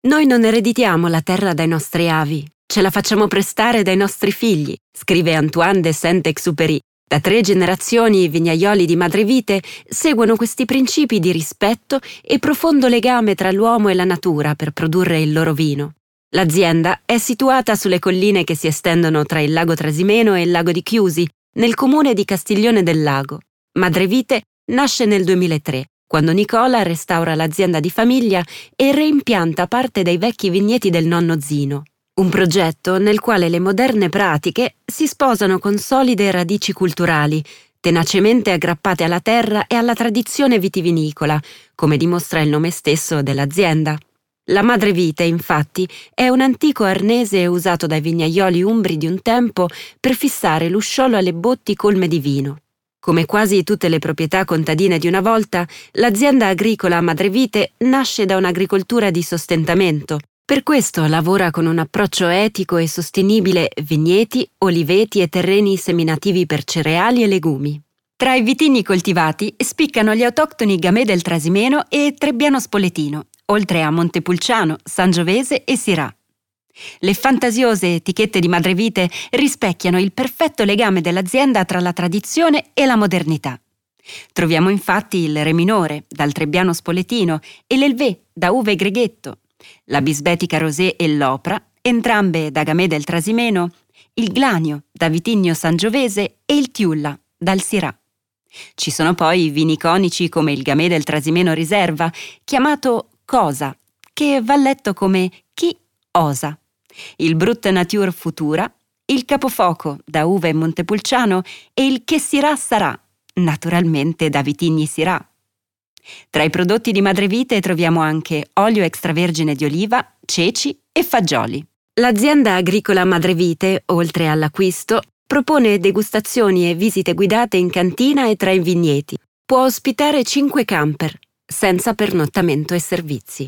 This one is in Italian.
Noi non ereditiamo la terra dai nostri avi, ce la facciamo prestare dai nostri figli, scrive Antoine de Saint-Exupéry. Da tre generazioni i vignaioli di Madrevite seguono questi principi di rispetto e profondo legame tra l'uomo e la natura per produrre il loro vino. L'azienda è situata sulle colline che si estendono tra il lago Trasimeno e il lago di Chiusi, nel comune di Castiglione del Lago. Madrevite nasce nel 2003, quando Nicola restaura l'azienda di famiglia e reimpianta parte dei vecchi vigneti del nonno Zino. Un progetto nel quale le moderne pratiche si sposano con solide radici culturali, tenacemente aggrappate alla terra e alla tradizione vitivinicola, come dimostra il nome stesso dell'azienda. La madrevite, infatti, è un antico arnese usato dai vignaioli umbri di un tempo per fissare l'usciolo alle botti colme di vino. Come quasi tutte le proprietà contadine di una volta, l'azienda agricola Madrevite nasce da un'agricoltura di sostentamento. Per questo lavora con un approccio etico e sostenibile vigneti, oliveti e terreni seminativi per cereali e legumi. Tra i vitigni coltivati spiccano gli autoctoni Gamay del Trasimeno e Trebbiano Spoletino, oltre a Montepulciano, Sangiovese e Sirà. Le fantasiose etichette di madrevite rispecchiano il perfetto legame dell'azienda tra la tradizione e la modernità. Troviamo infatti il Re minore, dal Trebbiano Spoletino, e l'Elvé, da Uve Greghetto, la Bisbetica Rosé e l'Opra, entrambe da Gamay del Trasimeno, il Glanio, da Vitigno Sangiovese e il Tiulla, dal Sirà. Ci sono poi vini iconici come il Gamay del Trasimeno Riserva, chiamato Cosa, che va letto come Chi osa, il Brut Nature Futura, il Capofoco da Uva e Montepulciano e il Che Sirà sarà, naturalmente da Vitigni Sirà. Tra i prodotti di madrevite troviamo anche olio extravergine di oliva, ceci e fagioli. L'azienda agricola Madrevite, oltre all'acquisto, propone degustazioni e visite guidate in cantina e tra i vigneti. Può ospitare 5 camper, senza pernottamento e servizi.